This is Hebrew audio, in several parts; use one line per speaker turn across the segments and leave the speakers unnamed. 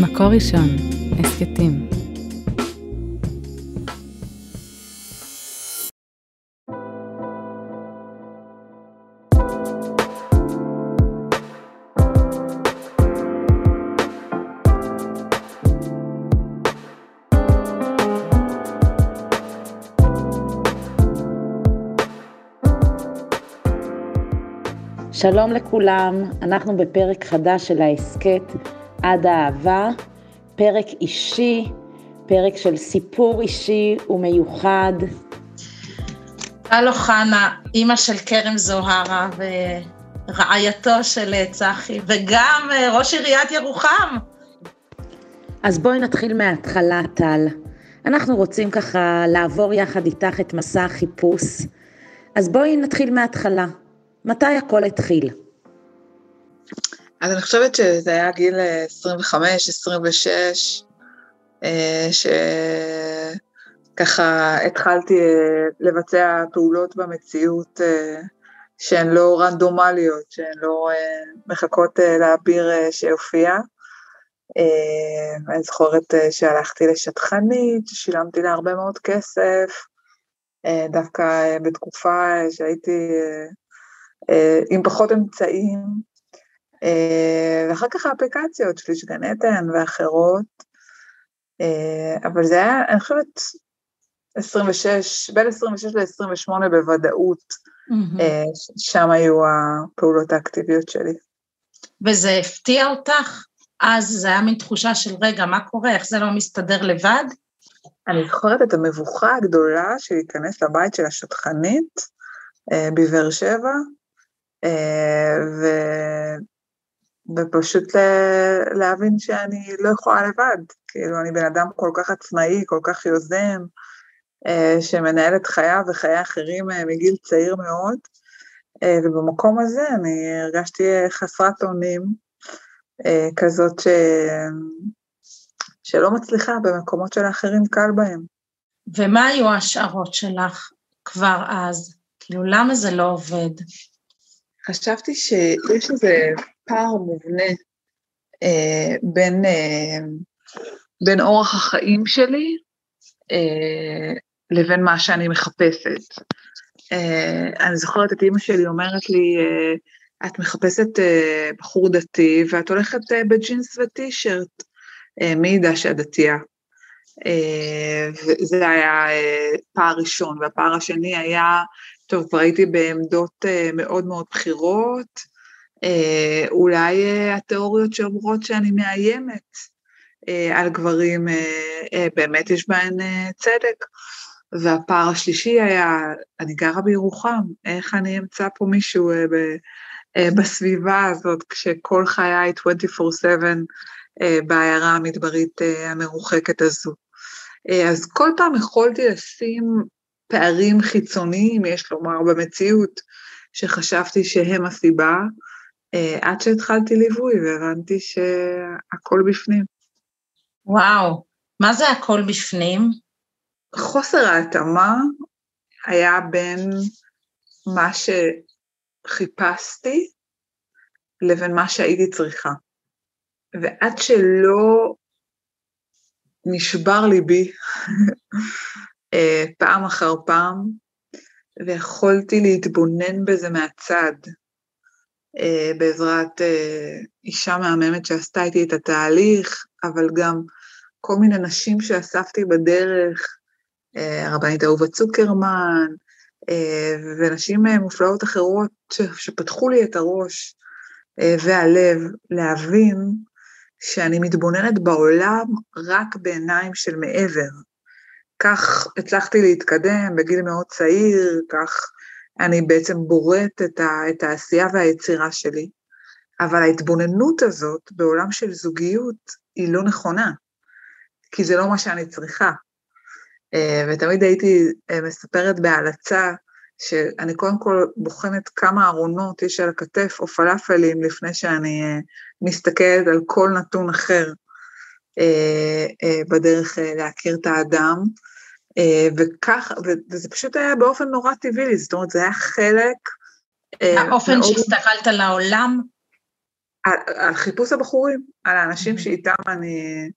מקור ראשון, הסכתים.
שלום לכולם, אנחנו בפרק חדש של ההסכת עד האהבה, פרק אישי, פרק של סיפור אישי ומיוחד.
טל אוחנה, אימא של כרם זוהרה ורעייתו של צחי, וגם אה, ראש עיריית ירוחם.
אז בואי נתחיל מההתחלה, טל. אנחנו רוצים ככה לעבור יחד איתך את מסע החיפוש, אז בואי נתחיל מההתחלה. מתי הכל התחיל?
אז אני חושבת שזה היה גיל 25, 26, אה, שככה התחלתי אה, לבצע פעולות במציאות אה, שהן לא רנדומליות, שהן לא מחכות לאביר שיופיע. אני זוכרת שהלכתי לשטחנית, ששילמתי לה הרבה מאוד כסף, דווקא בתקופה שהייתי עם פחות אמצעים, אה, ואחר כך האפליקציות של גן עדן ואחרות, אה, אבל זה היה, אני חושבת, 26, בין 26 ל-28 בוודאות, mm-hmm. שם היו הפעולות האקטיביות שלי.
וזה הפתיע אותך? אז זה היה מין תחושה של רגע, מה קורה, איך זה לא מסתדר לבד?
אני זוכרת את המבוכה הגדולה של להיכנס לבית של השטחנית בבאר שבע, ו... ופשוט להבין שאני לא יכולה לבד, כאילו אני בן אדם כל כך עצמאי, כל כך יוזם, אה, שמנהל את חייו וחיי אחרים אה, מגיל צעיר מאוד, אה, ובמקום הזה אני הרגשתי חסרת אונים, כזאת ש... שלא מצליחה במקומות שלאחרים קל בהם.
ומה היו ההשערות שלך כבר אז? כאילו, למה זה לא עובד?
חשבתי שיש איזה פער מובנה אה, בין, אה, בין אורח החיים שלי אה, לבין מה שאני מחפשת. אה, אני זוכרת את אימא שלי אומרת לי, אה, את מחפשת אה, בחור דתי ואת הולכת אה, בג'ינס וטישרט. אה, מי ידע שאת דתייה? אה, וזה היה אה, פער ראשון, והפער השני היה, טוב, כבר הייתי בעמדות אה, מאוד מאוד בכירות, אולי אה, התיאוריות שאומרות שאני מאיימת אה, על גברים, באמת יש בהן צדק. והפער השלישי היה, אני גרה בירוחם, איך אני אמצא פה מישהו בסביבה הזאת, כשכל חיי 24/7 בעיירה המדברית המרוחקת הזו. אז כל פעם יכולתי לשים פערים חיצוניים, יש לומר, במציאות, שחשבתי שהם הסיבה, אה, עד שהתחלתי ליווי והבנתי שהכל בפנים.
וואו, מה זה הכל בפנים?
חוסר ההתאמה היה בין מה שחיפשתי לבין מה שהייתי צריכה. ועד שלא נשבר ליבי אה, פעם אחר פעם, ויכולתי להתבונן בזה מהצד, אה, בעזרת אה, אישה מהממת שעשתה איתי את התהליך, אבל גם כל מיני נשים שאספתי בדרך, אה, הרבנית אהובה צוקרמן, ונשים מופלאות אחרות שפתחו לי את הראש והלב להבין שאני מתבוננת בעולם רק בעיניים של מעבר. כך הצלחתי להתקדם בגיל מאוד צעיר, כך אני בעצם בוראת את, ה, את העשייה והיצירה שלי, אבל ההתבוננות הזאת בעולם של זוגיות היא לא נכונה, כי זה לא מה שאני צריכה. אה, ותמיד הייתי אה, מספרת בהלצה, שאני קודם כל בוחנת כמה ארונות יש על הכתף או פלאפלים לפני שאני אה, מסתכלת על כל נתון אחר בדרך להכיר את האדם. אה, וכך, וזה פשוט היה באופן נורא טבעי לי, זאת אומרת, זה היה חלק...
אה, האופן מאוד... שהסתכלת על העולם?
על, על חיפוש הבחורים, על האנשים שאיתם אני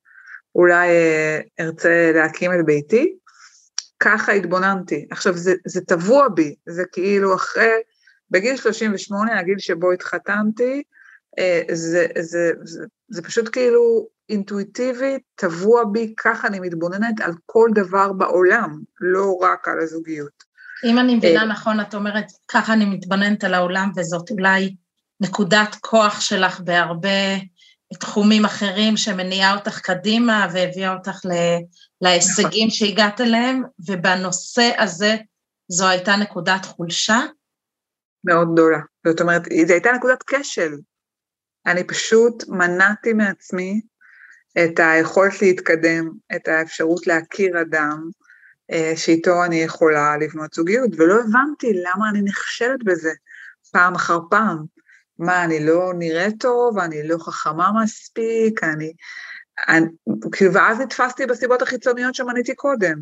אולי אה, ארצה להקים את ביתי. ככה התבוננתי. עכשיו, זה, זה טבוע בי, זה כאילו אחרי, בגיל 38, הגיל שבו התחתנתי, אה, זה, זה, זה, זה פשוט כאילו אינטואיטיבי, טבוע בי, ככה אני מתבוננת על כל דבר בעולם, לא רק על הזוגיות.
אם אני מבינה נכון, את אומרת, ככה אני מתבוננת על העולם, וזאת אולי נקודת כוח שלך בהרבה תחומים אחרים שמניעה אותך קדימה והביאה אותך להישגים שהגעת אליהם, ובנושא הזה זו הייתה נקודת חולשה?
מאוד גדולה. זאת אומרת, זו הייתה נקודת כשל. אני פשוט מנעתי מעצמי את היכולת להתקדם, את האפשרות להכיר אדם אה, שאיתו אני יכולה לבנות זוגיות, ולא הבנתי למה אני נכשלת בזה פעם אחר פעם. מה, אני לא נראית טוב, אני לא חכמה מספיק, אני... אני כאילו, ואז נתפסתי בסיבות החיצוניות שמניתי קודם,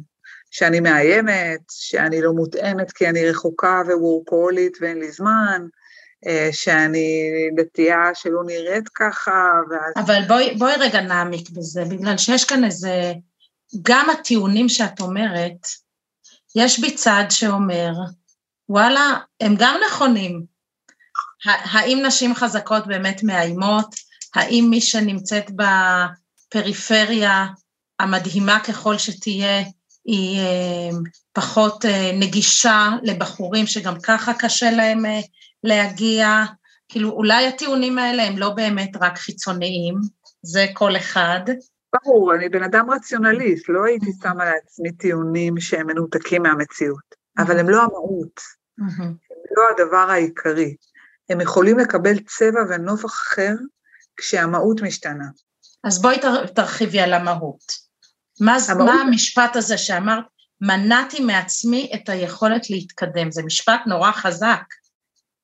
שאני מאיימת, שאני לא מותאמת כי אני רחוקה ווורקולית ואין לי זמן, שאני דתייה שלא נראית ככה, ואז...
אבל בואי, בואי רגע נעמיק בזה, בגלל שיש כאן איזה... גם הטיעונים שאת אומרת, יש בי צד שאומר, וואלה, הם גם נכונים, האם נשים חזקות באמת מאיימות? האם מי שנמצאת בפריפריה, המדהימה ככל שתהיה, היא אה, פחות אה, נגישה לבחורים שגם ככה קשה להם אה, להגיע? כאילו, אולי הטיעונים האלה הם לא באמת רק חיצוניים, זה כל אחד.
ברור, אני בן אדם רציונליסט, לא הייתי שמה לעצמי טיעונים שהם מנותקים מהמציאות, אבל הם לא המהות, הם לא הדבר העיקרי. הם יכולים לקבל צבע ונופח אחר כשהמהות משתנה.
אז בואי תרחיבי על המהות. מה, המהות... מה המשפט הזה שאמרת, מנעתי מעצמי את היכולת להתקדם? זה משפט נורא חזק.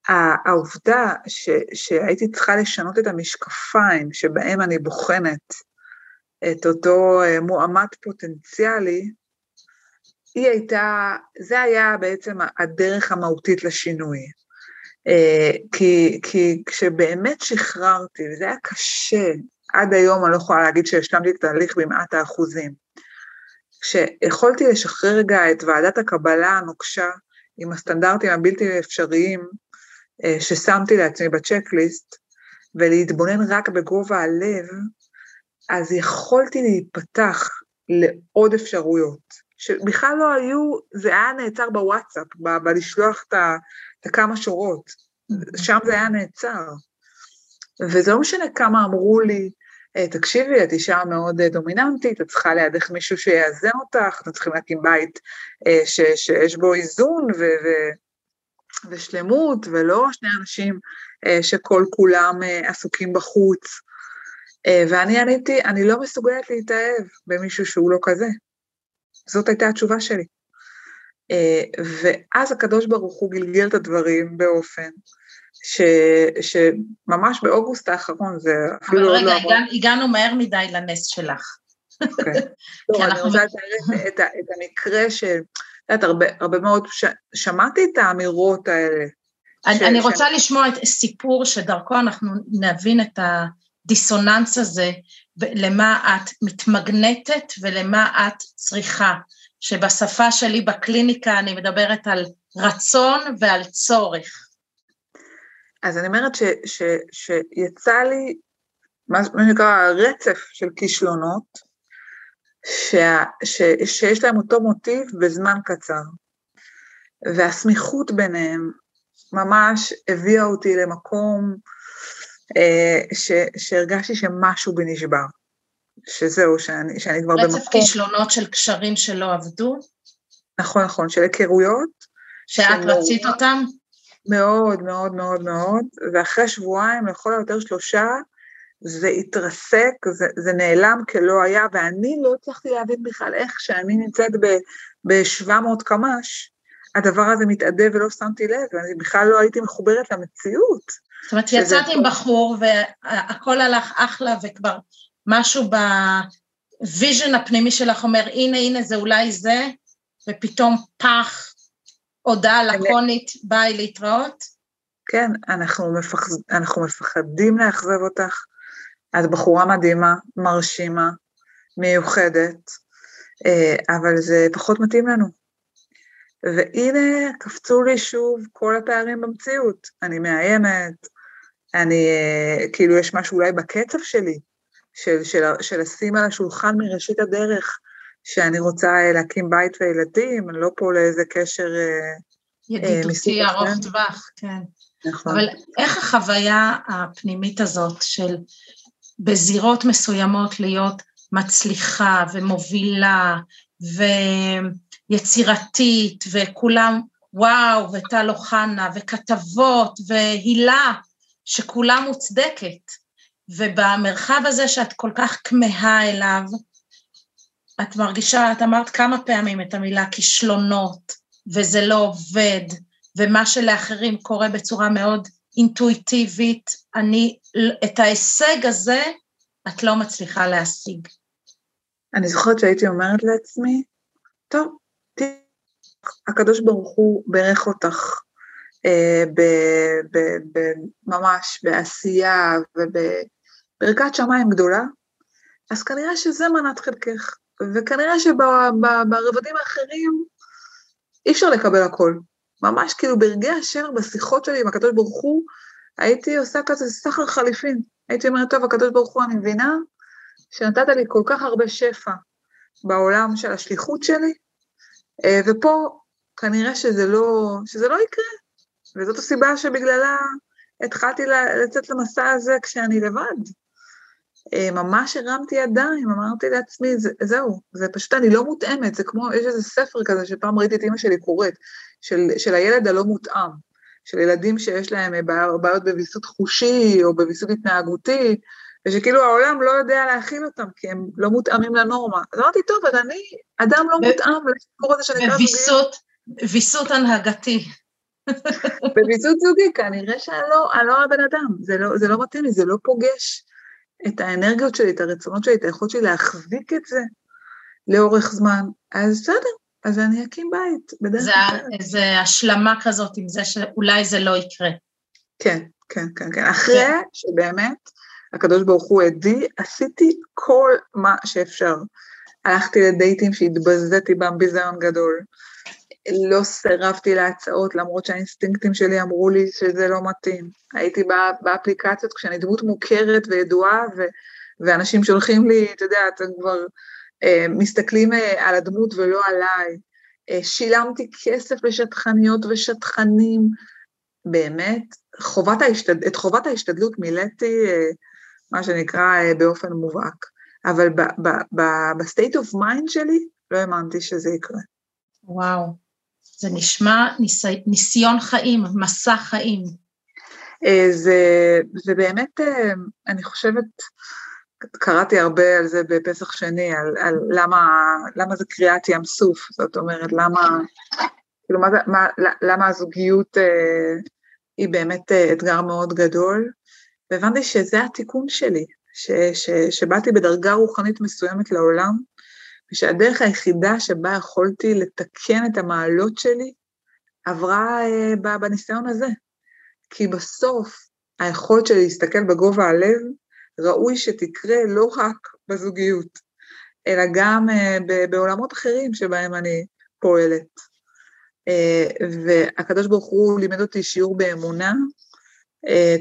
העובדה ש, שהייתי צריכה לשנות את המשקפיים שבהם אני בוחנת את אותו אה, מועמד פוטנציאלי, היא הייתה, זה היה בעצם הדרך המהותית לשינוי. אה, כי, כי כשבאמת שחררתי, וזה היה קשה, עד היום אני לא יכולה להגיד שהשלמתי את התהליך במעט האחוזים, כשיכולתי לשחרר רגע את ועדת הקבלה הנוקשה עם הסטנדרטים הבלתי אפשריים ששמתי לעצמי בצ'קליסט, ולהתבונן רק בגובה הלב, אז יכולתי להיפתח לעוד אפשרויות, שבכלל לא היו, זה היה נעצר בוואטסאפ, בלשלוח את ה... לכמה שורות, שם זה היה נעצר. וזה לא משנה כמה אמרו לי, אה, תקשיבי, את אישה מאוד אה, דומיננטית, את צריכה לידך מישהו שיאזן אותך, אתם צריכים להקים בית אה, ש, שיש בו איזון ו, ו, ושלמות, ולא שני אנשים שכל כולם עסוקים בחוץ. ואני עניתי, אני לא מסוגלת להתאהב במישהו שהוא לא כזה. זאת הייתה התשובה שלי. אה, ואז הקדוש ברוך הוא גלגל את הדברים באופן ש, שממש באוגוסט האחרון, זה אפילו
לא... אבל רגע, הגענו, הגענו מהר מדי לנס שלך.
אוקיי. לא, אני רוצה לתאר את, את המקרה ש... יודעת, הרבה, הרבה מאוד, ש, שמעתי את האמירות האלה.
אני, ש, אני רוצה ש... לשמוע את סיפור שדרכו אנחנו נבין את הדיסוננס הזה, למה את מתמגנטת ולמה את צריכה. שבשפה שלי בקליניקה אני מדברת על רצון ועל צורך.
אז אני אומרת ש, ש, שיצא לי, מה שנקרא, רצף של כישלונות, שה, ש, שיש להם אותו מוטיב בזמן קצר. והסמיכות ביניהם ממש הביאה אותי למקום אה, ש, שהרגשתי שמשהו בי נשבר. שזהו, שאני, שאני כבר במקום...
רצף כישלונות של קשרים שלא עבדו?
נכון, נכון, של היכרויות.
שאת רצית אותם?
מאוד, מאוד, מאוד, מאוד, ואחרי שבועיים, לכל היותר שלושה, זה התרסק, זה, זה נעלם כלא היה, ואני לא הצלחתי להבין בכלל איך שאני נמצאת ב-700 קמ"ש, הדבר הזה מתאדה ולא שמתי לב, ואני בכלל לא הייתי מחוברת למציאות.
זאת אומרת, יצאת עם בחור והכל הלך אחלה וכבר משהו ב vision הפנימי שלך אומר, הנה, הנה, זה אולי זה, ופתאום פח, הודעה לקונית, ביי להתראות?
כן, אנחנו, מפח... אנחנו מפחדים לאכזב אותך. את בחורה מדהימה, מרשימה, מיוחדת, אה, אבל זה פחות מתאים לנו. והנה קפצו לי שוב כל הפערים במציאות. אני מאיימת, אני, אה, כאילו יש משהו אולי בקצב שלי, של, של, של לשים על השולחן מראשית הדרך, שאני רוצה אה, להקים בית וילדים, אני לא פה לאיזה קשר...
ידידותי ארוך טווח, כן. נכון. אבל איך החוויה הפנימית הזאת של בזירות מסוימות להיות מצליחה ומובילה ויצירתית וכולם וואו וטל אוחנה וכתבות והילה שכולה מוצדקת. ובמרחב הזה שאת כל כך כמהה אליו את מרגישה, את אמרת כמה פעמים את המילה כישלונות וזה לא עובד ומה שלאחרים קורה בצורה מאוד אינטואיטיבית, אני, את ההישג הזה את לא מצליחה להשיג.
אני זוכרת שהייתי אומרת לעצמי, טוב, תראי, הקדוש ברוך הוא ברך אותך אה, ב, ב, ב, ממש בעשייה ובברכת שמיים גדולה, אז כנראה שזה מנת חלקך, וכנראה שברבדים האחרים אי אפשר לקבל הכל. ממש כאילו ברגעי השם, בשיחות שלי עם הקדוש ברוך הוא, הייתי עושה כזה סחר חליפין. הייתי אומרת, טוב, הקדוש ברוך הוא, אני מבינה שנתת לי כל כך הרבה שפע בעולם של השליחות שלי, אה, ופה כנראה שזה לא, שזה לא יקרה, וזאת הסיבה שבגללה התחלתי לצאת למסע הזה כשאני לבד. אה, ממש הרמתי ידיים, אמרתי לעצמי, זה, זהו, זה פשוט, אני לא מותאמת, זה כמו, יש איזה ספר כזה שפעם ראיתי את אימא שלי קוראת, של, של הילד הלא מותאם, של ילדים שיש להם אה, בעיות בוויסות חושי או בוויסות התנהגותי, ושכאילו העולם לא יודע להכיל אותם, כי הם לא מותאמים לנורמה. אז אמרתי, טוב, אז אני אדם לא מותאם לסיפור הזה שנקרא
זוגיות. וויסות הנהגתי.
בוויסות זוגי, כנראה שאני לא, לא הבן אדם, זה לא, זה לא מתאים לי, זה לא פוגש את האנרגיות שלי, את הרצונות שלי, את היכולת שלי להחזיק את זה לאורך זמן, אז בסדר, אז אני אקים בית,
בדרך כלל. זה השלמה כזאת עם זה שאולי זה לא יקרה.
כן, כן, כן, כן. אחרי כן. שבאמת הקדוש ברוך הוא עדי, עשיתי כל מה שאפשר. הלכתי לדייטים שהתבזיתי בהם ביזיון גדול. לא סירבתי להצעות, למרות שהאינסטינקטים שלי אמרו לי שזה לא מתאים. הייתי בא, באפליקציות כשאני דמות מוכרת וידועה, ו, ואנשים שולחים לי, אתה יודע, אתם כבר אה, מסתכלים אה, על הדמות ולא עליי. אה, שילמתי כסף לשטחניות ושטחנים. באמת, חובת ההשתד... את חובת ההשתדלות מילאתי, אה, מה שנקרא, אה, באופן מובהק. אבל ב-state of mind שלי, לא האמנתי שזה יקרה.
וואו. זה נשמע ניסי, ניסיון חיים, מסע חיים.
אה, זה, זה באמת, אה, אני חושבת, קראתי הרבה על זה בפסח שני, על, על למה, למה זה קריאת ים סוף, זאת אומרת, למה, כאילו, מה, מה, למה הזוגיות אה, היא באמת אתגר מאוד גדול, והבנתי שזה התיקון שלי, ש, ש, שבאתי בדרגה רוחנית מסוימת לעולם, ושהדרך היחידה שבה יכולתי לתקן את המעלות שלי עברה uh, בניסיון הזה. כי בסוף היכולת שלי להסתכל בגובה הלב, ראוי שתקרה לא רק בזוגיות, אלא גם uh, בעולמות אחרים שבהם אני פועלת. Uh, והקדוש ברוך הוא לימד אותי שיעור באמונה, אה,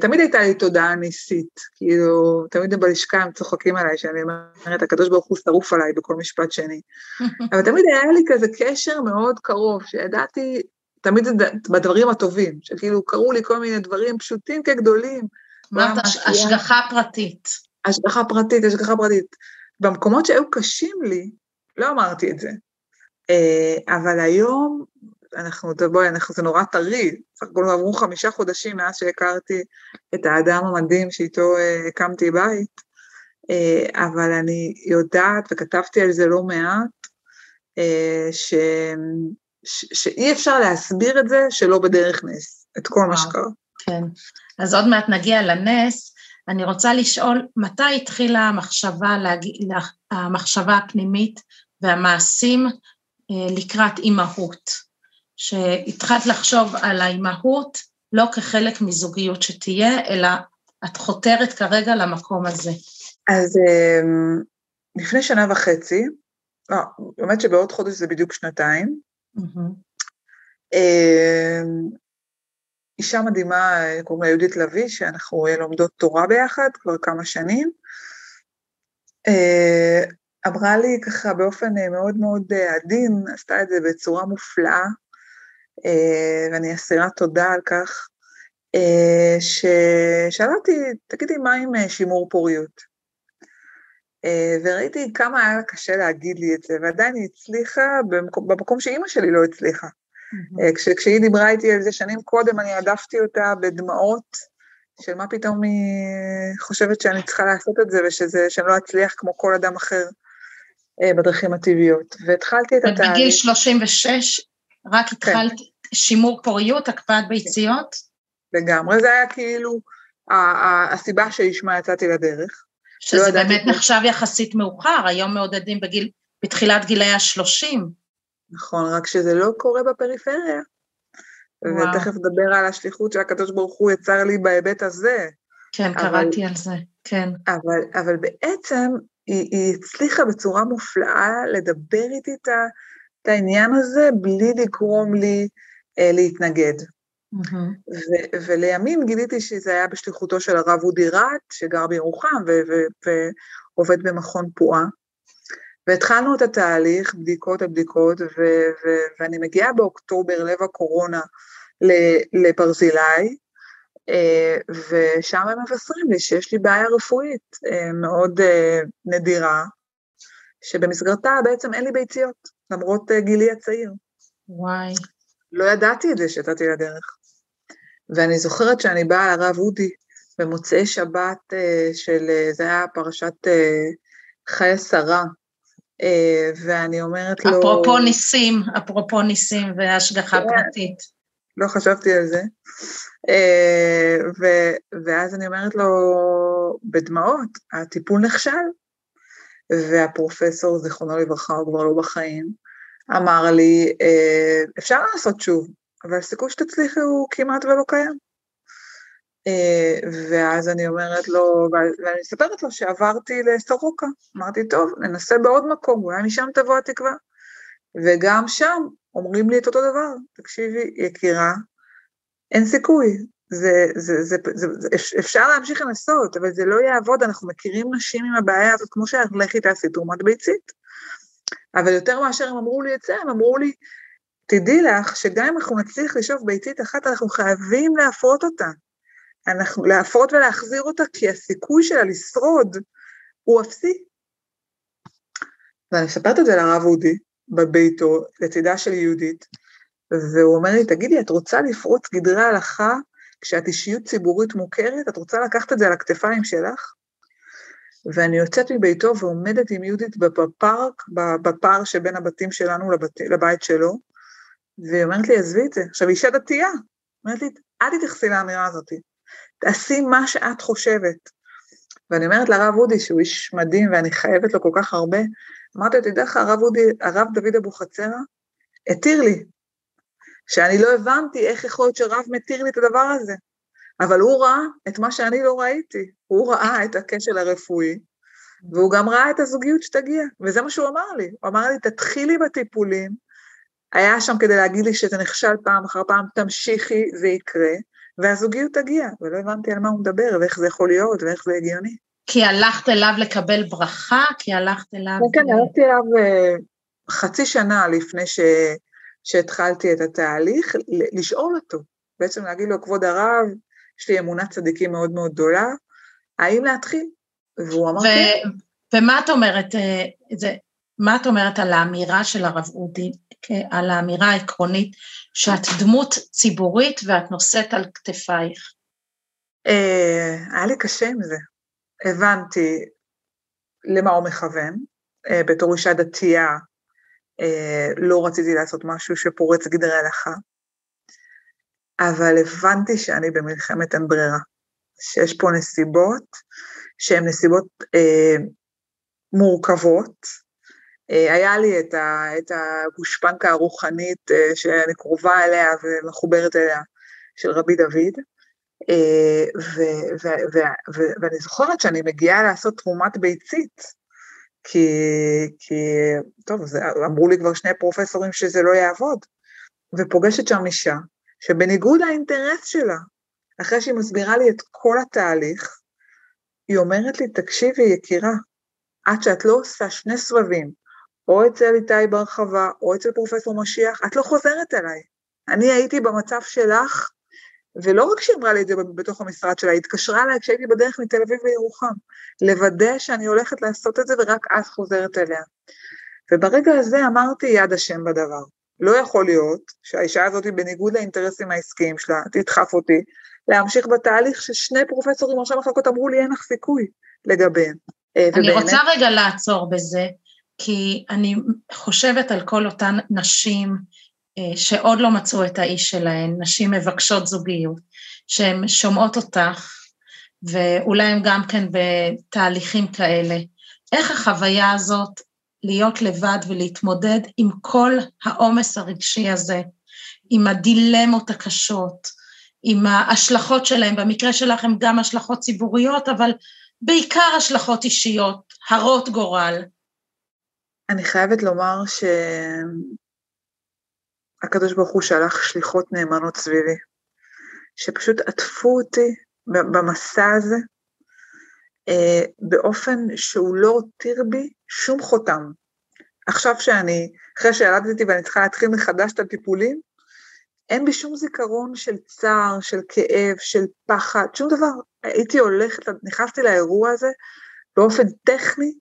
תמיד הייתה לי תודעה ניסית, כאילו, תמיד בלשכה הם צוחקים עליי, שאני אומרת, הקדוש ברוך הוא שרוף עליי בכל משפט שני. אבל תמיד היה לי כזה קשר מאוד קרוב, שידעתי, תמיד בדברים הטובים, שכאילו קרו לי כל מיני דברים פשוטים כגדולים.
אמרת, השגחה פרטית.
השגחה פרטית, השגחה פרטית. במקומות שהיו קשים לי, לא אמרתי את זה. אה, אבל היום אנחנו, בואי, אנחנו, זה נורא טרי, סך הכל עברו חמישה חודשים מאז שהכרתי את האדם המדהים שאיתו uh, הקמתי בית, uh, אבל אני יודעת, וכתבתי על זה לא מעט, uh, ש, ש, שאי אפשר להסביר את זה שלא בדרך נס, את כל מה שקרה.
כן, אז עוד מעט נגיע לנס. אני רוצה לשאול, מתי התחילה המחשבה, להגיע, המחשבה הפנימית והמעשים לקראת אימהות? שהתחלת לחשוב על האימהות לא כחלק מזוגיות שתהיה, אלא את חותרת כרגע למקום הזה.
אז אמ, לפני שנה וחצי, לא, באמת שבעוד חודש זה בדיוק שנתיים,
Mm-hmm.
אישה מדהימה, קוראים לה יהודית לביא, שאנחנו לומדות תורה ביחד כבר כמה שנים. אה, אמרה לי ככה באופן אה, מאוד מאוד אה, עדין, עשתה את זה בצורה מופלאה, ואני אסירה תודה על כך, ששאלה אותי, תגידי, מה עם שימור פוריות? וראיתי כמה היה לה קשה להגיד לי את זה, ועדיין היא הצליחה במקום, במקום שאימא שלי לא הצליחה. Mm-hmm. כש, כשהיא דיברה איתי על זה שנים קודם, אני הדפתי אותה בדמעות, של מה פתאום היא חושבת שאני צריכה לעשות את זה, ושזה, שאני לא אצליח כמו כל אדם אחר אה, בדרכים הטבעיות. והתחלתי את התהליך.
בגיל 36 רק כן. שימור פוריות, הקפאת ביציות?
לגמרי, זה היה כאילו הסיבה שלשמה יצאתי לדרך.
שזה לא באמת נחשב יחסית מאוחר, היום מעודדים בגיל, בתחילת גילאי השלושים.
נכון, רק שזה לא קורה בפריפריה. וואו. ותכף נדבר על השליחות שהקדוש ברוך הוא יצר לי בהיבט הזה.
כן, אבל, קראתי על זה, כן.
אבל, אבל בעצם היא, היא הצליחה בצורה מופלאה לדבר איתי את, את העניין הזה בלי לגרום לי להתנגד. Mm-hmm. ו- ולימים גיליתי שזה היה בשליחותו של הרב אודי רט, שגר בירוחם ועובד במכון פועה. והתחלנו את התהליך, בדיקות על בדיקות, ו- ו- ואני מגיעה באוקטובר, לב הקורונה, לברזילי, אה, ושם הם מבשרים לי שיש לי בעיה רפואית אה, מאוד אה, נדירה, שבמסגרתה בעצם אין לי ביציות, למרות גילי הצעיר.
וואי.
לא ידעתי את זה שיצאתי לדרך. ואני זוכרת שאני באה לרב אודי במוצאי שבת של, זה היה פרשת חיה שרה, ואני אומרת לו...
אפרופו ניסים, אפרופו ניסים והשגחה כן. פרטית.
לא חשבתי על זה. ו, ואז אני אומרת לו, בדמעות, הטיפול נכשל. והפרופסור, זיכרונו לברכה, הוא כבר לא בחיים, אמר לי, אפשר לעשות שוב, אבל הסיכוי שתצליחי הוא כמעט ולא קיים. ואז אני אומרת לו, ואני מספרת לו שעברתי לסורוקה, אמרתי, טוב, ננסה בעוד מקום, אולי משם תבוא התקווה. וגם שם אומרים לי את אותו דבר, תקשיבי, יקירה, אין סיכוי, זה, זה, זה, זה, זה, אפשר להמשיך לנסות, אבל זה לא יעבוד, אנחנו מכירים נשים עם הבעיה הזאת, כמו שאת לכי תעשי תרומת ביצית. אבל יותר מאשר הם אמרו לי את זה, הם אמרו לי, תדעי לך שגם אם אנחנו נצליח לשאוף ביצית אחת, אנחנו חייבים להפרות אותה. אנחנו, להפרות ולהחזיר אותה, כי הסיכוי שלה לשרוד הוא אפסי. ואני מספרת את זה לרב אודי, בביתו, לצידה של יהודית, והוא אומר לי, תגידי, את רוצה לפרוץ גדרי הלכה כשאת אישיות ציבורית מוכרת? את רוצה לקחת את זה על הכתפיים שלך? ואני יוצאת מביתו ועומדת עם יהודית בפארק, בפאר שבין הבתים שלנו לבת, לבית שלו, והיא אומרת לי, עזבי את זה. עכשיו, אישה דתייה, אומרת לי, אל תתייחסי לאמירה הזאת, תעשי מה שאת חושבת. ואני אומרת לרב אודי, שהוא איש מדהים ואני חייבת לו כל כך הרבה, אמרתי לו, תדע לך, הרב, אודי, הרב דוד אבוחצירא התיר לי, שאני לא הבנתי איך יכול להיות שרב מתיר לי את הדבר הזה, אבל הוא ראה את מה שאני לא ראיתי, הוא ראה את הכשל הרפואי, והוא גם ראה את הזוגיות שתגיע, וזה מה שהוא אמר לי, הוא אמר לי, תתחילי בטיפולים, היה שם כדי להגיד לי שזה נכשל פעם אחר פעם, תמשיכי, זה יקרה, והזוגיות תגיע, ולא הבנתי על מה הוא מדבר, ואיך זה יכול להיות, ואיך זה הגיוני.
כי הלכת אליו לקבל ברכה? כי הלכת אליו...
כן, כן, הלכתי אליו אה, חצי שנה לפני ש... שהתחלתי את התהליך, לשאול אותו, בעצם להגיד לו, כבוד הרב, יש לי אמונת צדיקים מאוד מאוד גדולה, האם להתחיל? והוא אמר כן.
ומה את אומרת, אה, זה, מה את אומרת על האמירה של הרב אודי, על האמירה העקרונית שאת דמות ציבורית ואת נושאת על כתפייך?
אה, היה לי קשה עם זה. הבנתי למה הוא מכוון. אה, בתור אישה דתייה אה, לא רציתי לעשות משהו שפורץ גדרי הלכה, אבל הבנתי שאני במלחמת אין ברירה, שיש פה נסיבות שהן נסיבות אה, מורכבות. אה, היה לי את, ה, את הגושפנקה הרוחנית אה, שאני קרובה אליה ומחוברת אליה, של רבי דוד, ואני זוכרת שאני מגיעה לעשות תרומת ביצית, כי, כי טוב, זה, אמרו לי כבר שני פרופסורים שזה לא יעבוד, ופוגשת שם אישה, שבניגוד לאינטרס שלה, אחרי שהיא מסבירה לי את כל התהליך, היא אומרת לי, תקשיבי יקירה, עד שאת לא עושה שני סבבים, או אצל איתי ברחבה, או אצל פרופסור משיח, את לא חוזרת אליי. אני הייתי במצב שלך, ולא רק שהיא אמרה לי את זה בתוך המשרד שלה, היא התקשרה אליי כשהייתי בדרך מתל אביב לירוחם, לוודא שאני הולכת לעשות את זה ורק אז חוזרת אליה. וברגע הזה אמרתי יד השם בדבר. לא יכול להיות שהאישה הזאת, בניגוד לאינטרסים העסקיים שלה, תדחף אותי להמשיך בתהליך ששני פרופסורים ראשי מחלקות אמרו לי אין לך סיכוי לגביהם.
אה, אני ובאמת... רוצה רגע לעצור בזה, כי אני חושבת על כל אותן נשים אה, שעוד לא מצאו את האיש שלהן, נשים מבקשות זוגיות, שהן שומעות אותך, ואולי הן גם כן בתהליכים כאלה. איך החוויה הזאת להיות לבד ולהתמודד עם כל העומס הרגשי הזה, עם הדילמות הקשות, עם ההשלכות שלהם, במקרה שלך הן גם השלכות ציבוריות, אבל בעיקר השלכות אישיות, הרות גורל.
אני חייבת לומר שהקדוש ברוך הוא שלח שליחות נאמנות סביבי, שפשוט עטפו אותי במסע הזה, באופן שהוא לא הותיר בי שום חותם. עכשיו שאני, אחרי שילדתי ואני צריכה להתחיל מחדש את הטיפולים, אין בי שום זיכרון של צער, של כאב, של פחד, שום דבר. הייתי הולכת, נכנסתי לאירוע הזה באופן טכני,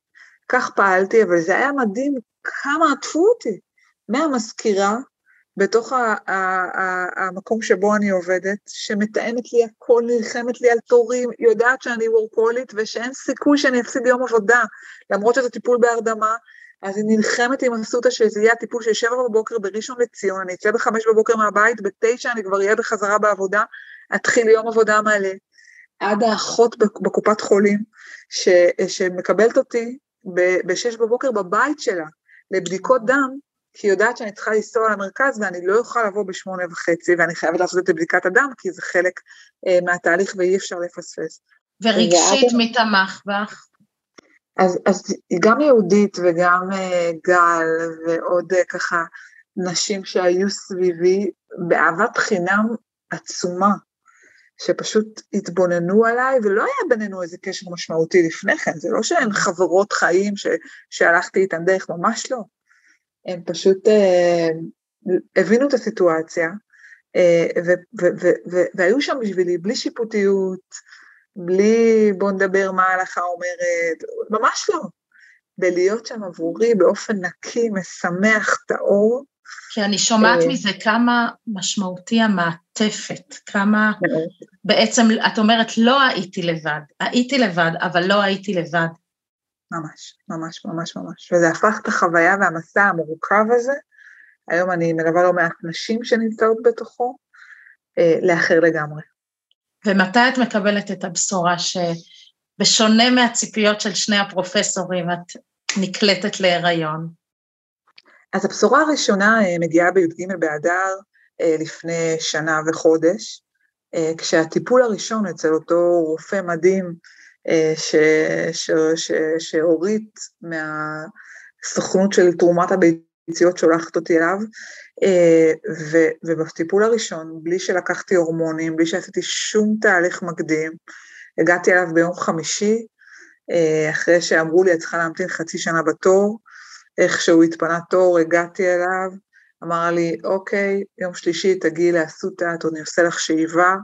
כך פעלתי, אבל זה היה מדהים כמה עטפו אותי. מהמזכירה, בתוך המקום שבו אני עובדת, שמתאמת לי הכל, נלחמת לי על תורים, יודעת שאני וורקולית ושאין סיכוי שאני אפסיד יום עבודה, למרות שזה טיפול בהרדמה, אז היא נלחמת עם אסותא שזה יהיה הטיפול של שבע בבוקר בראשון לציון, אני אצא בחמש בבוקר מהבית, בתשע אני כבר אהיה בחזרה בעבודה, אתחיל יום עבודה מלא. עד האחות בקופת חולים, ש, שמקבלת אותי בשש בבוקר בבית שלה לבדיקות דם, כי היא יודעת שאני צריכה לנסוע למרכז ואני לא אוכל לבוא בשמונה וחצי, ואני חייבת לעשות את בדיקת הדם, כי זה חלק אה, מהתהליך ואי אפשר לפספס.
ורגשית מי תמך בך?
אז, אז גם יהודית וגם uh, גל ועוד uh, ככה נשים שהיו סביבי באהבת חינם עצומה, שפשוט התבוננו עליי, ולא היה בינינו איזה קשר משמעותי לפני כן, זה לא שהן חברות חיים ש, שהלכתי איתן דרך, ממש לא. הן פשוט uh, הבינו את הסיטואציה, uh, ו, ו, ו, ו, והיו שם בשבילי בלי שיפוטיות, בלי בוא נדבר מה ההלכה אומרת, ממש לא. בלהיות שם עבורי באופן נקי, משמח, טהור.
כי אני שומעת אה, מזה כמה משמעותי המעטפת, כמה בעצם, את אומרת, לא הייתי לבד, הייתי לבד, אבל לא הייתי לבד.
ממש, ממש, ממש, ממש. וזה הפך את החוויה והמסע המורכב הזה, היום אני מלווה לא מעט נשים שנמצאות בתוכו, אה, לאחר לגמרי.
ומתי את מקבלת את הבשורה שבשונה מהציפיות של שני הפרופסורים, את נקלטת להיריון?
אז הבשורה הראשונה אה, מגיעה בי"ג באדר אה, לפני שנה וחודש, אה, כשהטיפול הראשון אצל אותו רופא מדהים שהוריד מהסוכנות של תרומת הביציות שולחת אותי אליו, אה, ו, ובטיפול הראשון, בלי שלקחתי הורמונים, בלי שעשיתי שום תהליך מקדים, הגעתי אליו ביום חמישי, אה, אחרי שאמרו לי, את צריכה להמתין חצי שנה בתור, איך שהוא התפנה תור, הגעתי אליו, אמר לי, אוקיי, יום שלישי תגיעי לאסותא, אני עושה לך שאיבה.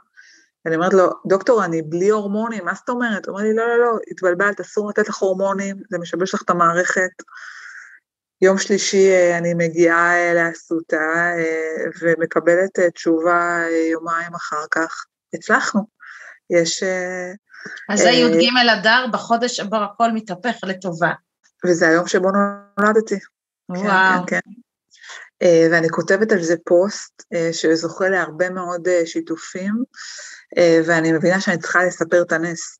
ואני אומרת לו, דוקטור, אני בלי הורמונים, מה זאת אומרת? הוא אומר לי, לא, לא, לא, התבלבלת, אסור לתת לך הורמונים, זה משבש לך את המערכת. יום שלישי אה, אני מגיעה אה, לאסותא אה, ומקבלת תשובה יומיים אחר כך, הצלחנו. יש...
אז זה י"ג אדר, בחודש שבו הכל מתהפך לטובה.
וזה היום שבו נולדתי.
כן, וואו.
כן, כן. ואני כותבת על זה פוסט שזוכה להרבה מאוד שיתופים, ואני מבינה שאני צריכה לספר את הנס.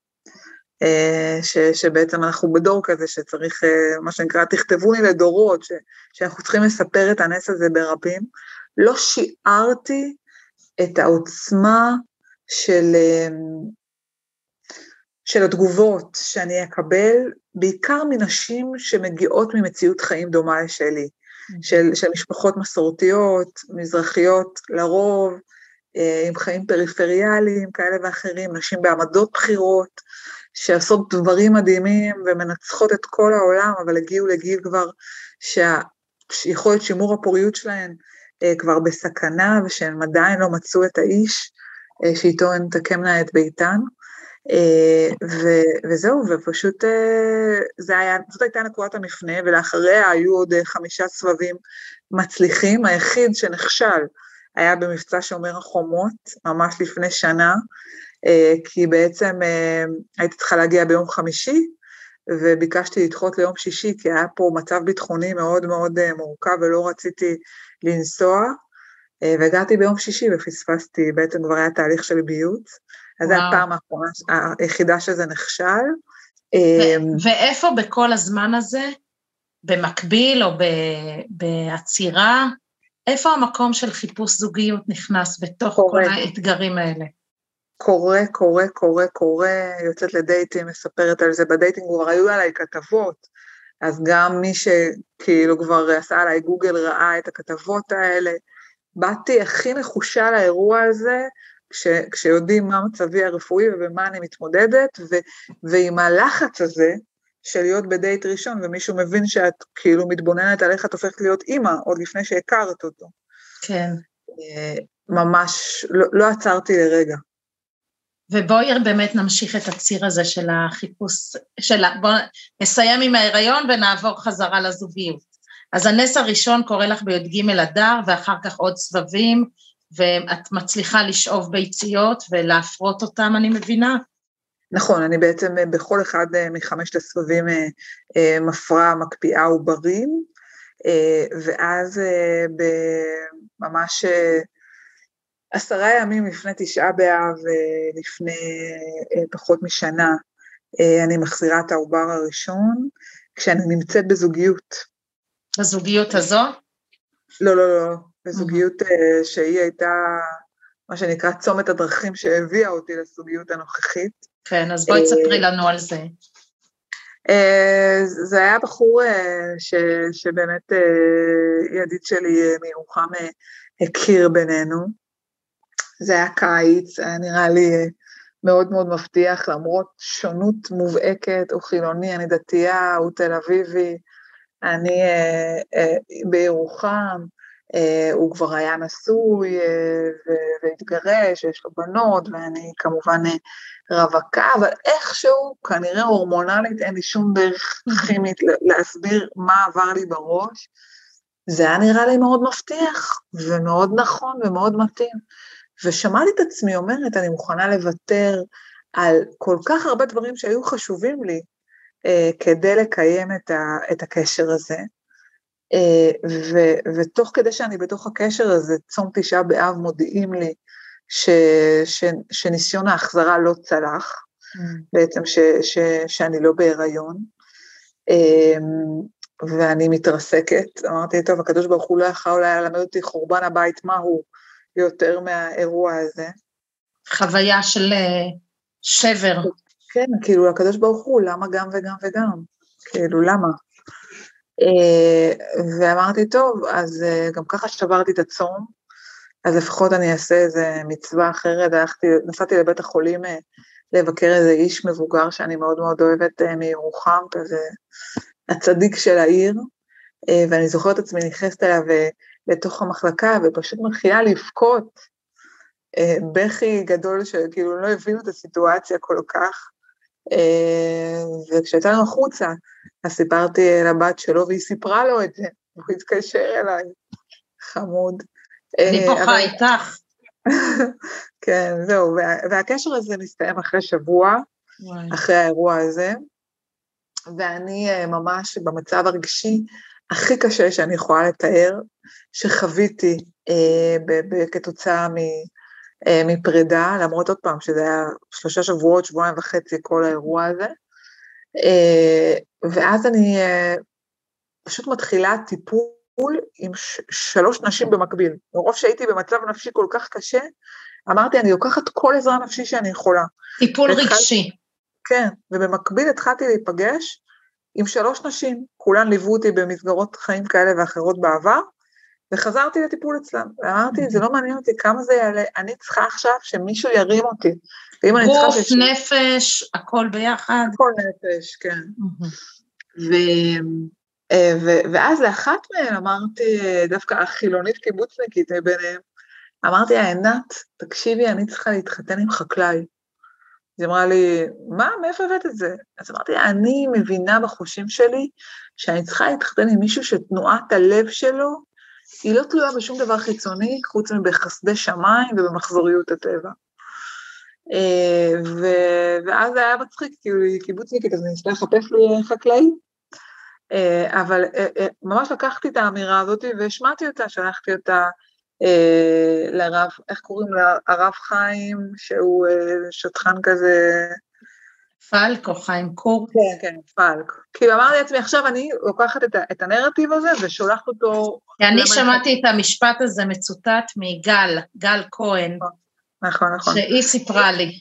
אה, ש, שבעצם אנחנו בדור כזה שצריך, אה, מה שנקרא, תכתבו לי לדורות, ש, שאנחנו צריכים לספר את הנס הזה ברבים. לא שיערתי את העוצמה של, של התגובות שאני אקבל, בעיקר מנשים שמגיעות ממציאות חיים דומה לשלי. של, של משפחות מסורתיות, מזרחיות לרוב, אה, עם חיים פריפריאליים כאלה ואחרים, נשים בעמדות בחירות, שעושות דברים מדהימים ומנצחות את כל העולם, אבל הגיעו לגיל כבר שיכולת שימור הפוריות שלהן אה, כבר בסכנה, ושהן עדיין לא מצאו את האיש אה, שאיתו הן תקמנה את ביתן. ו- וזהו, ופשוט זה היה, זאת הייתה נקודת המפנה, ולאחריה היו עוד חמישה סבבים מצליחים, היחיד שנכשל היה במבצע שומר החומות, ממש לפני שנה, אה, כי בעצם אה, הייתי צריכה להגיע ביום חמישי, וביקשתי לדחות ליום שישי, כי היה פה מצב ביטחוני מאוד מאוד אה, מורכב ולא רציתי לנסוע, והגעתי ביום שישי ופספסתי, בעצם כבר היה תהליך של ביוץ, אז זו הפעם האחרונה, היחידה שזה נכשל.
ואיפה בכל הזמן הזה, במקביל או בעצירה, איפה המקום של חיפוש זוגיות נכנס בתוך קורה. כל האתגרים האלה?
קורה, קורה, קורה, קורה, יוצאת לדייטים, מספרת על זה, בדייטינג כבר היו עליי כתבות, אז גם מי שכאילו כבר עשה עליי גוגל ראה את הכתבות האלה. באתי הכי נחושה לאירוע הזה, כש, כשיודעים מה מצבי הרפואי ובמה אני מתמודדת, ו, ועם הלחץ הזה, של להיות בדייט ראשון, ומישהו מבין שאת כאילו מתבוננת על איך את הופכת להיות אימא, עוד לפני שהכרת אותו.
כן.
אה, ממש, לא, לא עצרתי לרגע.
ובואי באמת נמשיך את הציר הזה של החיפוש, של, בואו נסיים עם ההיריון ונעבור חזרה לזוגיות. אז הנס הראשון קורה לך בי"ג אדר, ואחר כך עוד סבבים, ואת מצליחה לשאוב ביציות ולהפרות אותם, אני מבינה?
נכון, אני בעצם אה, בכל אחד אה, מחמשת הסבבים אה, מפרה, מקפיאה עוברים, ואז ממש עשרה ימים לפני תשעה באב, לפני פחות משנה, אני מחזירה את העובר הראשון, כשאני נמצאת בזוגיות.
בזוגיות הזו?
לא, לא, לא, בזוגיות שהיא הייתה מה שנקרא צומת הדרכים שהביאה אותי לזוגיות הנוכחית.
כן, אז בואי תספרי לנו על זה.
אה, זה היה בחור אה, ש, שבאמת אה, ידיד שלי מירוחם הכיר בינינו. זה היה קיץ, היה נראה לי מאוד מאוד מבטיח, למרות שונות מובהקת, הוא חילוני, אני דתייה, הוא תל אביבי, אני בירוחם, הוא כבר היה נשוי והתגרש, יש לו בנות, ואני כמובן רווקה, אבל איכשהו, כנראה הורמונלית, אין לי שום דרך כימית להסביר מה עבר לי בראש. זה היה נראה לי מאוד מבטיח, ומאוד נכון ומאוד מתאים. ושמעתי את עצמי אומרת, אני מוכנה לוותר על כל כך הרבה דברים שהיו חשובים לי אה, כדי לקיים את, ה, את הקשר הזה. אה, ו, ותוך כדי שאני בתוך הקשר הזה, צום תשעה באב מודיעים לי ש, ש, שניסיון ההחזרה לא צלח, mm. בעצם ש, ש, שאני לא בהיריון, אמ, ואני מתרסקת. אמרתי, טוב, הקדוש ברוך הוא לא יכל אולי ללמד אותי חורבן הבית מהו יותר מהאירוע הזה.
חוויה של אה, שבר.
כן, כאילו, הקדוש ברוך הוא, למה גם וגם וגם? כאילו, למה? אה, ואמרתי, טוב, אז אה, גם ככה שברתי את הצום, אז לפחות אני אעשה איזה מצווה אחרת, הלכתי, נסעתי לבית החולים אה, לבקר איזה איש מבוגר שאני מאוד מאוד אוהבת מירוחם, כזה הצדיק של העיר, ואני זוכרת עצמי נכנסת אליו לתוך המחלקה ופשוט מתחילה לבכות, בכי גדול שכאילו לא הבינו את הסיטואציה כל כך. וכשיצאנו החוצה, אז סיפרתי לבת שלו והיא סיפרה לו את זה, והוא התקשר אליי, חמוד.
אני בוכה אה, איתך.
כן, זהו, והקשר הזה מסתיים אחרי שבוע, אחרי האירוע הזה, ואני אה, ממש במצב הרגשי הכי קשה שאני יכולה לתאר, שחוויתי אה, כתוצאה מפרידה, למרות עוד פעם שזה היה שלושה שבועות, שבועיים וחצי כל האירוע הזה, ואז אני פשוט מתחילה טיפול עם שלוש נשים במקביל. מרוב שהייתי במצב נפשי כל כך קשה, אמרתי, אני לוקחת כל עזרה נפשי שאני יכולה.
טיפול
התחלתי-
רגשי.
כן, ובמקביל התחלתי להיפגש עם שלוש נשים, כולן ליוו אותי במסגרות חיים כאלה ואחרות בעבר, וחזרתי לטיפול אצלם. ואמרתי, זה לא מעניין אותי כמה זה יעלה, אני צריכה עכשיו שמישהו ירים אותי. ואם אני צריכה...
גוף, נפש, הכל ביחד.
כל נפש, כן. ו, אה, ו, ואז לאחת מהן אמרתי, דווקא החילונית קיבוצניקית ביניהם, אמרתי לה, עינת, תקשיבי, אני צריכה להתחתן עם חקלאי. אז היא אמרה לי, מה, מאיפה הבאת את זה? אז אמרתי לה, אני מבינה בחושים שלי שאני צריכה להתחתן עם מישהו שתנועת הלב שלו היא לא תלויה בשום דבר חיצוני, חוץ מבחסדי שמיים ובמחזוריות הטבע. אה, ו- ואז היה מצחיק, כאילו היא קיבוצניקית, אז אני ניסתה לחפש לי חקלאי. אה, אבל אה, אה, ממש לקחתי את האמירה הזאת והשמעתי אותה, שלחתי אותה לרב, איך קוראים לה? הרב חיים, שהוא שטחן כזה,
פלק או חיים קור.
כן, כן, פלק. כאילו אמרתי לעצמי, עכשיו אני לוקחת את, ה- את הנרטיב הזה ושולחת אותו,
כי אני שמעתי את המשפט הזה מצוטט מגל, גל כהן,
נכון, נכון.
שהיא סיפרה לי.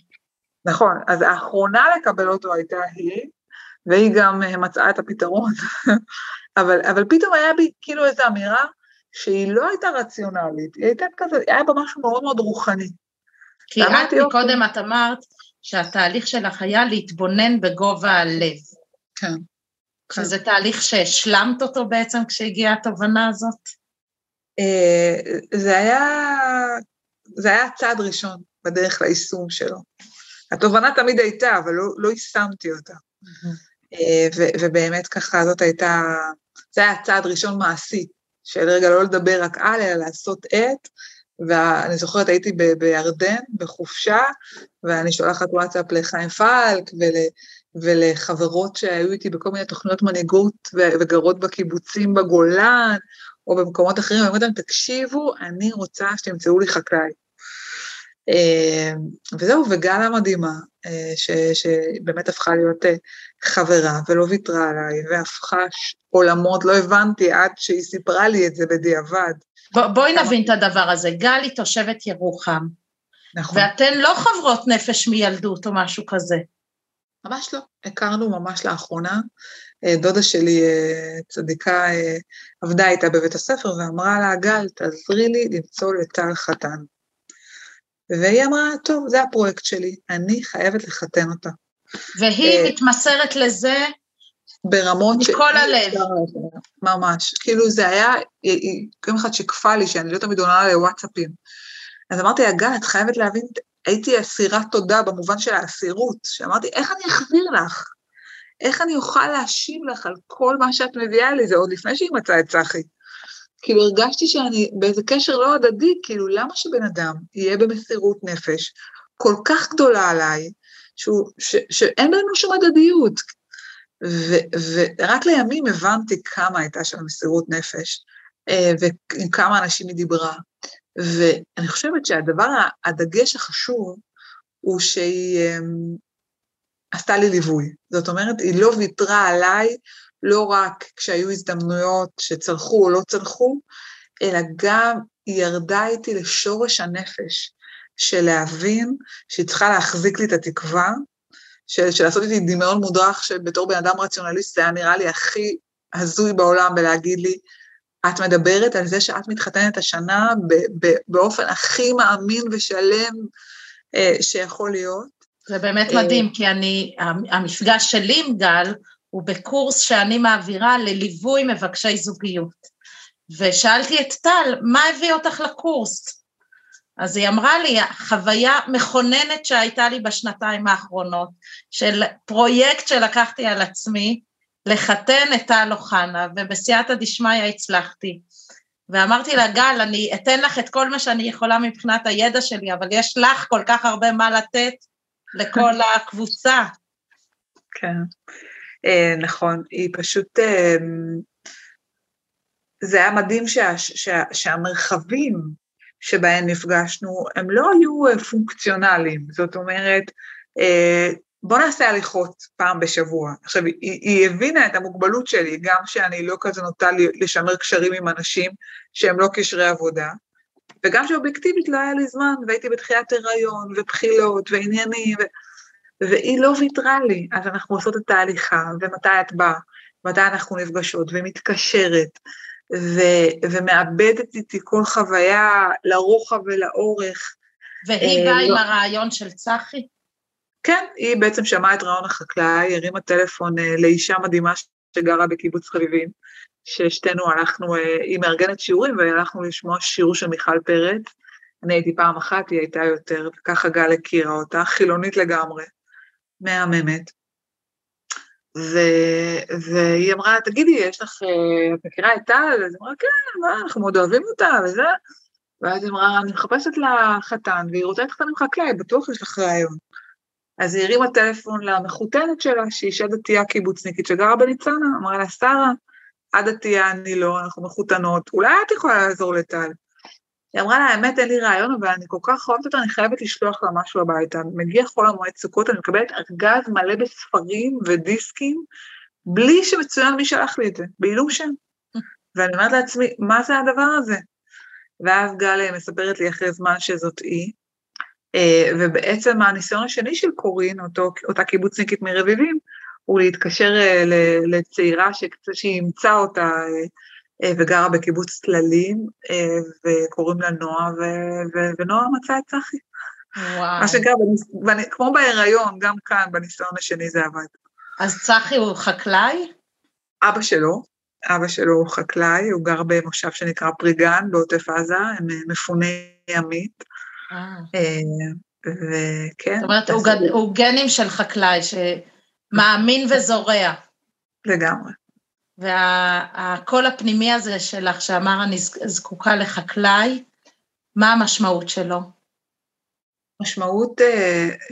נכון, אז האחרונה לקבל אותו הייתה היא, והיא גם אה, מצאה את הפתרון, אבל, אבל פתאום היה בי כאילו איזו אמירה שהיא לא הייתה רציונלית, היא הייתה כזה, היה בה משהו מאוד מאוד רוחני.
כי את
אוקיי.
מקודם את אמרת שהתהליך שלך היה להתבונן בגובה הלב.
כן. כן.
שזה תהליך שהשלמת אותו בעצם כשהגיעה התובנה הזאת?
אה, זה היה, זה היה צעד ראשון בדרך ליישום שלו. התובנה תמיד הייתה, אבל לא, לא יישמתי אותה. אה, ו- ובאמת ככה, זאת הייתה, זה היה צעד ראשון מעשי, של רגע לא לדבר רק על, אלא לעשות את, ואני זוכרת, הייתי ב- בירדן, בחופשה, ואני שולחת וואטסאפ לחיים פלק ול, ולחברות שהיו איתי בכל מיני תוכניות מנהיגות ו- וגרות בקיבוצים בגולן, או במקומות אחרים, ואני אומרת להם, תקשיבו, אני רוצה שתמצאו לי חקלאי. אה, וזהו, וגלה מדהימה, אה, ש- שבאמת הפכה להיות אה, חברה ולא ויתרה עליי, והפכה עולמות, לא הבנתי עד שהיא סיפרה לי את זה בדיעבד.
בוא, בואי נבין את הדבר הזה. גל היא תושבת ירוחם,
נכון.
ואתן לא חברות נפש מילדות או משהו כזה.
ממש לא, הכרנו ממש לאחרונה. אה, דודה שלי, אה, צדיקה, אה, עבדה איתה בבית הספר ואמרה לה, גל, תעזרי לי למצוא לטל חתן. והיא אמרה, טוב, זה הפרויקט שלי, אני חייבת לחתן אותה.
והיא מתמסרת לזה,
ברמות
מכל
שאי
הלב.
ממש. כאילו זה היה, יום אחד שיקפה לי שאני לא תמיד עונה לוואטסאפים. אז אמרתי לה, גל, את חייבת להבין, הייתי אסירת תודה במובן של האסירות, שאמרתי, איך אני אחזיר לך? איך אני אוכל להשיב לך על כל מה שאת מביאה לי? זה עוד לפני שהיא מצאה את צחי. כאילו הרגשתי שאני באיזה קשר לא הדדי, כאילו למה שבן אדם יהיה במסירות נפש כל כך גדולה עליי, שהוא, ש, שאין בינינו שום הדדיות. ורק לימים הבנתי כמה הייתה שם מסירות נפש, אה, ועם כמה אנשים היא דיברה. ואני חושבת שהדבר, הדגש החשוב, הוא שהיא אמ, עשתה לי ליווי. זאת אומרת, היא לא ויתרה עליי, לא רק כשהיו הזדמנויות שצלחו או לא צלחו, אלא גם היא ירדה איתי לשורש הנפש, של להבין שהיא צריכה להחזיק לי את התקווה, של, של לעשות איתי דמיון מודרך, שבתור בן אדם רציונליסט זה היה נראה לי הכי הזוי בעולם, ולהגיד לי, את מדברת על זה שאת מתחתנת השנה ב- ב- באופן הכי מאמין ושלם אה, שיכול להיות.
זה באמת
אה,
מדהים, כי אני, המפגש שלי עם גל הוא בקורס שאני מעבירה לליווי מבקשי זוגיות. ושאלתי את טל, מה הביא אותך לקורס? אז היא אמרה לי, חוויה מכוננת שהייתה לי בשנתיים האחרונות, של פרויקט שלקחתי על עצמי, לחתן את טל אוחנה, ובסייעתא דשמיא הצלחתי. ואמרתי לה, גל, אני אתן לך את כל מה שאני יכולה מבחינת הידע שלי, אבל יש לך כל כך הרבה מה לתת לכל הקבוצה.
כן, אה, נכון, היא פשוט, אה, זה היה מדהים שה, שה, שהמרחבים שבהם נפגשנו, הם לא היו אה, פונקציונליים, זאת אומרת, אה, בוא נעשה הליכות פעם בשבוע. עכשיו, היא, היא הבינה את המוגבלות שלי, גם שאני לא כזה נוטה לשמר קשרים עם אנשים שהם לא קשרי עבודה, וגם שאובייקטיבית לא היה לי זמן, והייתי בתחילת הריון, ובחילות, ועניינים, ו... והיא לא ויתרה לי. אז אנחנו עושות את ההליכה, ומתי את באה, מתי אנחנו נפגשות, ומתקשרת, ו... ומאבדת איתי כל חוויה לרוחב ולאורך.
והיא באה לא... עם הרעיון של צחי?
כן, היא בעצם שמעה את רעיון החקלאי, הרימה טלפון אה, לאישה מדהימה שגרה בקיבוץ חביבים, ששתינו הלכנו, אה, היא מארגנת שיעורים והלכנו לשמוע שיעור של מיכל פרץ. אני הייתי פעם אחת, היא הייתה יותר, וככה גל הכירה אותה, חילונית לגמרי, מהממת. ו... והיא אמרה, תגידי, יש לך, אה, את מכירה את טל? אז היא אמרה, כן, מה, אנחנו מאוד אוהבים אותה, וזה. ואז היא אמרה, אני מחפשת לה חתן, והיא רוצה להתחתן עם חקלאי, בטוח יש לך רעיון. אז היא הרימה טלפון למחותנת שלה, שהיא אישה דתייה קיבוצניקית שגרה בניצנה, אמרה לה, שרה, את דתייה, אני לא, אנחנו מחותנות, אולי את יכולה לעזור לטל. היא אמרה לה, האמת, אין לי רעיון, אבל אני כל כך אוהבת אותה, אני חייבת לשלוח לה משהו הביתה. מגיע חול המועד סוכות, אני מקבלת ארגז מלא בספרים ודיסקים, בלי שמצוין מי שלח לי את זה, בעילום שם. ואני אומרת לעצמי, מה זה הדבר הזה? ואז גל מספרת לי אחרי זמן שזאת היא, אה, ובעצם הניסיון השני של קורין, אותו, אותה קיבוצניקית מרביבים, הוא להתקשר אה, לצעירה שהיא אימצה אותה אה, וגרה בקיבוץ צללים, וקוראים לה נועה, ונועה מצאה את צחי. וואו. מה שקרה, כמו בהיריון, גם כאן, בניסיון השני זה עבד.
אז צחי הוא חקלאי?
אבא שלו, אבא שלו הוא חקלאי, הוא גר במושב שנקרא פריגן בעוטף עזה, הם מפוני ימית. וכן.
זאת אומרת, הוא, גד... הוא גנים של חקלאי שמאמין וזורע.
לגמרי.
והקול הפנימי הזה שלך, שאמר אני זקוקה לחקלאי, מה המשמעות שלו?
משמעות uh,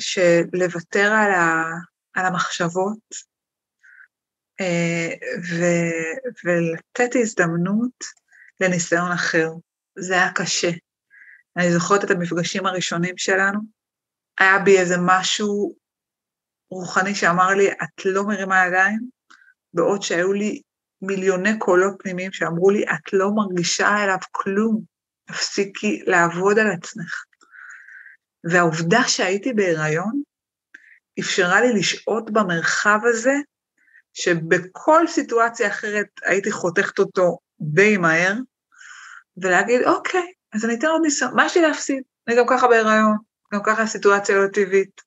של לוותר על, ה, על המחשבות uh, ו, ולתת הזדמנות לניסיון אחר. זה היה קשה. אני זוכרת את המפגשים הראשונים שלנו, היה בי איזה משהו רוחני שאמר לי, את לא מרימה ידיים, בעוד שהיו לי מיליוני קולות פנימיים שאמרו לי, את לא מרגישה אליו כלום, תפסיקי לעבוד על עצמך. והעובדה שהייתי בהיריון, אפשרה לי לשהות במרחב הזה, שבכל סיטואציה אחרת הייתי חותכת אותו די מהר, ולהגיד, אוקיי, אז אני אתן עוד ניסיון, מה יש לי להפסיד? אני גם ככה בהיריון, גם ככה הסיטואציה לא טבעית.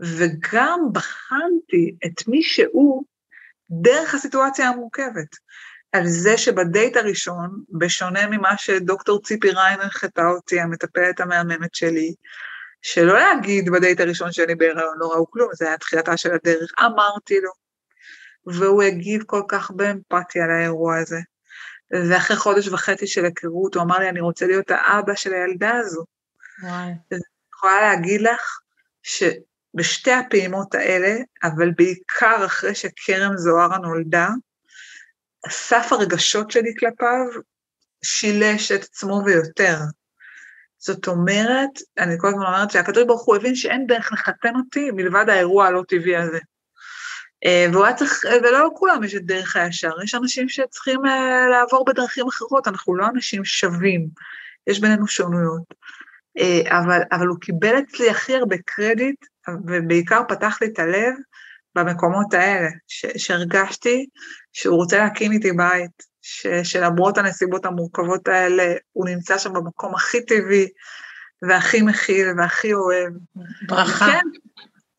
וגם בחנתי את מי שהוא דרך הסיטואציה המורכבת. על זה שבדייט הראשון, בשונה ממה שדוקטור ציפי ריין הנחתה אותי, המטפלת המהממת שלי, שלא להגיד בדייט הראשון שאני בהיריון לא ראו כלום, זה היה תחילתה של הדרך, אמרתי לו. והוא הגיב כל כך באמפתיה לאירוע הזה. ואחרי חודש וחצי של היכרות, הוא אמר לי, אני רוצה להיות האבא של הילדה הזו. וואי. אני יכולה להגיד לך שבשתי הפעימות האלה, אבל בעיקר אחרי שכרם זוהרה נולדה, סף הרגשות שלי כלפיו שילש את עצמו ויותר. זאת אומרת, אני כל הזמן אומרת שהקדוש ברוך הוא הבין שאין דרך לחתן אותי מלבד האירוע הלא טבעי הזה. אה, והוא היה צריך, ולא לכולם יש את דרך הישר, יש אנשים שצריכים אה, לעבור בדרכים אחרות, אנחנו לא אנשים שווים, יש בינינו שונויות. אה, אבל, אבל הוא קיבל אצלי הכי הרבה קרדיט, ובעיקר פתח לי את הלב במקומות האלה, ש, שהרגשתי שהוא רוצה להקים איתי בית, ש, שלמרות הנסיבות המורכבות האלה, הוא נמצא שם במקום הכי טבעי, והכי מכיל, והכי אוהב.
ברכה. כן,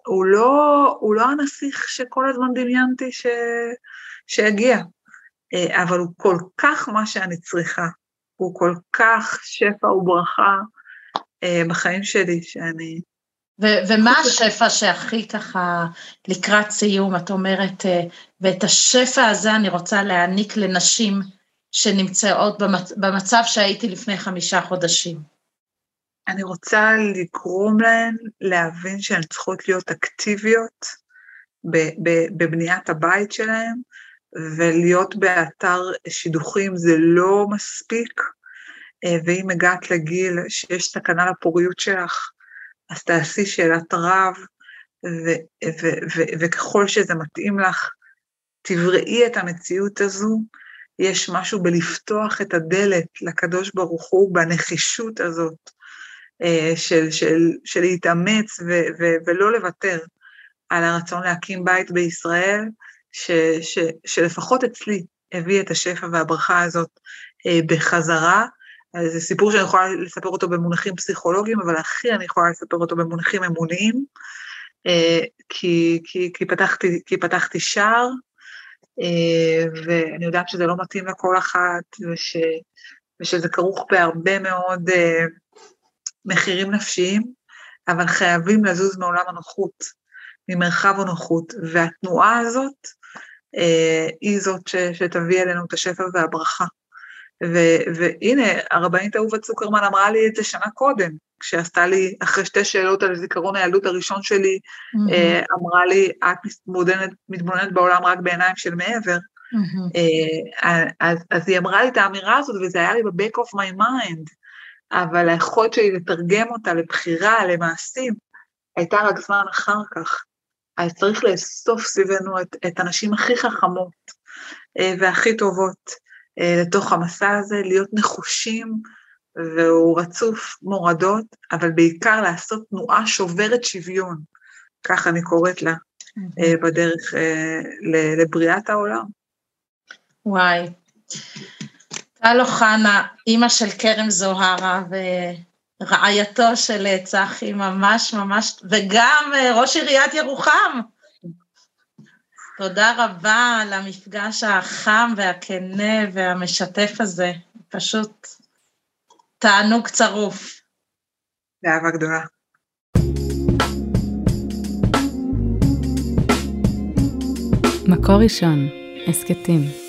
הוא לא, הוא לא הנסיך שכל הזמן דמיינתי ש, שיגיע, אה, אבל הוא כל כך מה שאני צריכה, הוא כל כך שפע וברכה אה, בחיים שלי, שאני...
ו- ומה השפע שהכי ככה לקראת סיום, את אומרת, אה, ואת השפע הזה אני רוצה להעניק לנשים שנמצאות במצ- במצב שהייתי לפני חמישה חודשים.
אני רוצה לגרום להן להבין שהן צריכות להיות אקטיביות בבניית הבית שלהן, ולהיות באתר שידוכים זה לא מספיק, אה, ואם הגעת לגיל שיש סכנה לפוריות שלך, אז תעשי שאלת רב, ו- ו- ו- וככל שזה מתאים לך, תבראי את המציאות הזו, יש משהו בלפתוח את הדלת לקדוש ברוך הוא בנחישות הזאת אה, של, של, של להתאמץ ו, ו, ולא לוותר על הרצון להקים בית בישראל, ש, ש, שלפחות אצלי הביא את השפע והברכה הזאת אה, בחזרה. זה סיפור שאני יכולה לספר אותו במונחים פסיכולוגיים, אבל הכי אני יכולה לספר אותו במונחים אמוניים, אה, כי, כי, כי, פתחתי, כי פתחתי שער, אה, ואני יודעת שזה לא מתאים לכל אחת, וש, ושזה כרוך בהרבה מאוד אה, מחירים נפשיים, אבל חייבים לזוז מעולם הנוחות, ממרחב הנוחות, והתנועה הזאת היא זאת ש, שתביא אלינו את השפע והברכה. ו, והנה, הרבנית אהובה צוקרמן אמרה לי את זה שנה קודם, כשעשתה לי, אחרי שתי שאלות על זיכרון הילדות הראשון שלי, mm-hmm. אמרה לי, את מתבוננת, מתבוננת בעולם רק בעיניים של מעבר. Mm-hmm. אז, אז היא אמרה לי את האמירה הזאת, וזה היה לי ב-back of my mind, אבל היכולת שלי לתרגם אותה לבחירה, למעשים, הייתה רק זמן אחר כך. אז צריך לאסוף סביבנו את, את הנשים הכי חכמות אה, והכי טובות לתוך המסע הזה, להיות נחושים, והוא רצוף מורדות, אבל בעיקר לעשות תנועה שוברת שוויון, כך אני קוראת לה, mm-hmm. בדרך לבריאת העולם.
וואי. טל אוחנה, אימא של כרם זוהרה ורעייתו של צחי, ממש ממש, וגם אה, ראש עיריית ירוחם. תודה רבה על המפגש החם והכנה והמשתף הזה, פשוט תענוג צרוף.
באהבה גדולה.
מקור ראשון, הסכתים.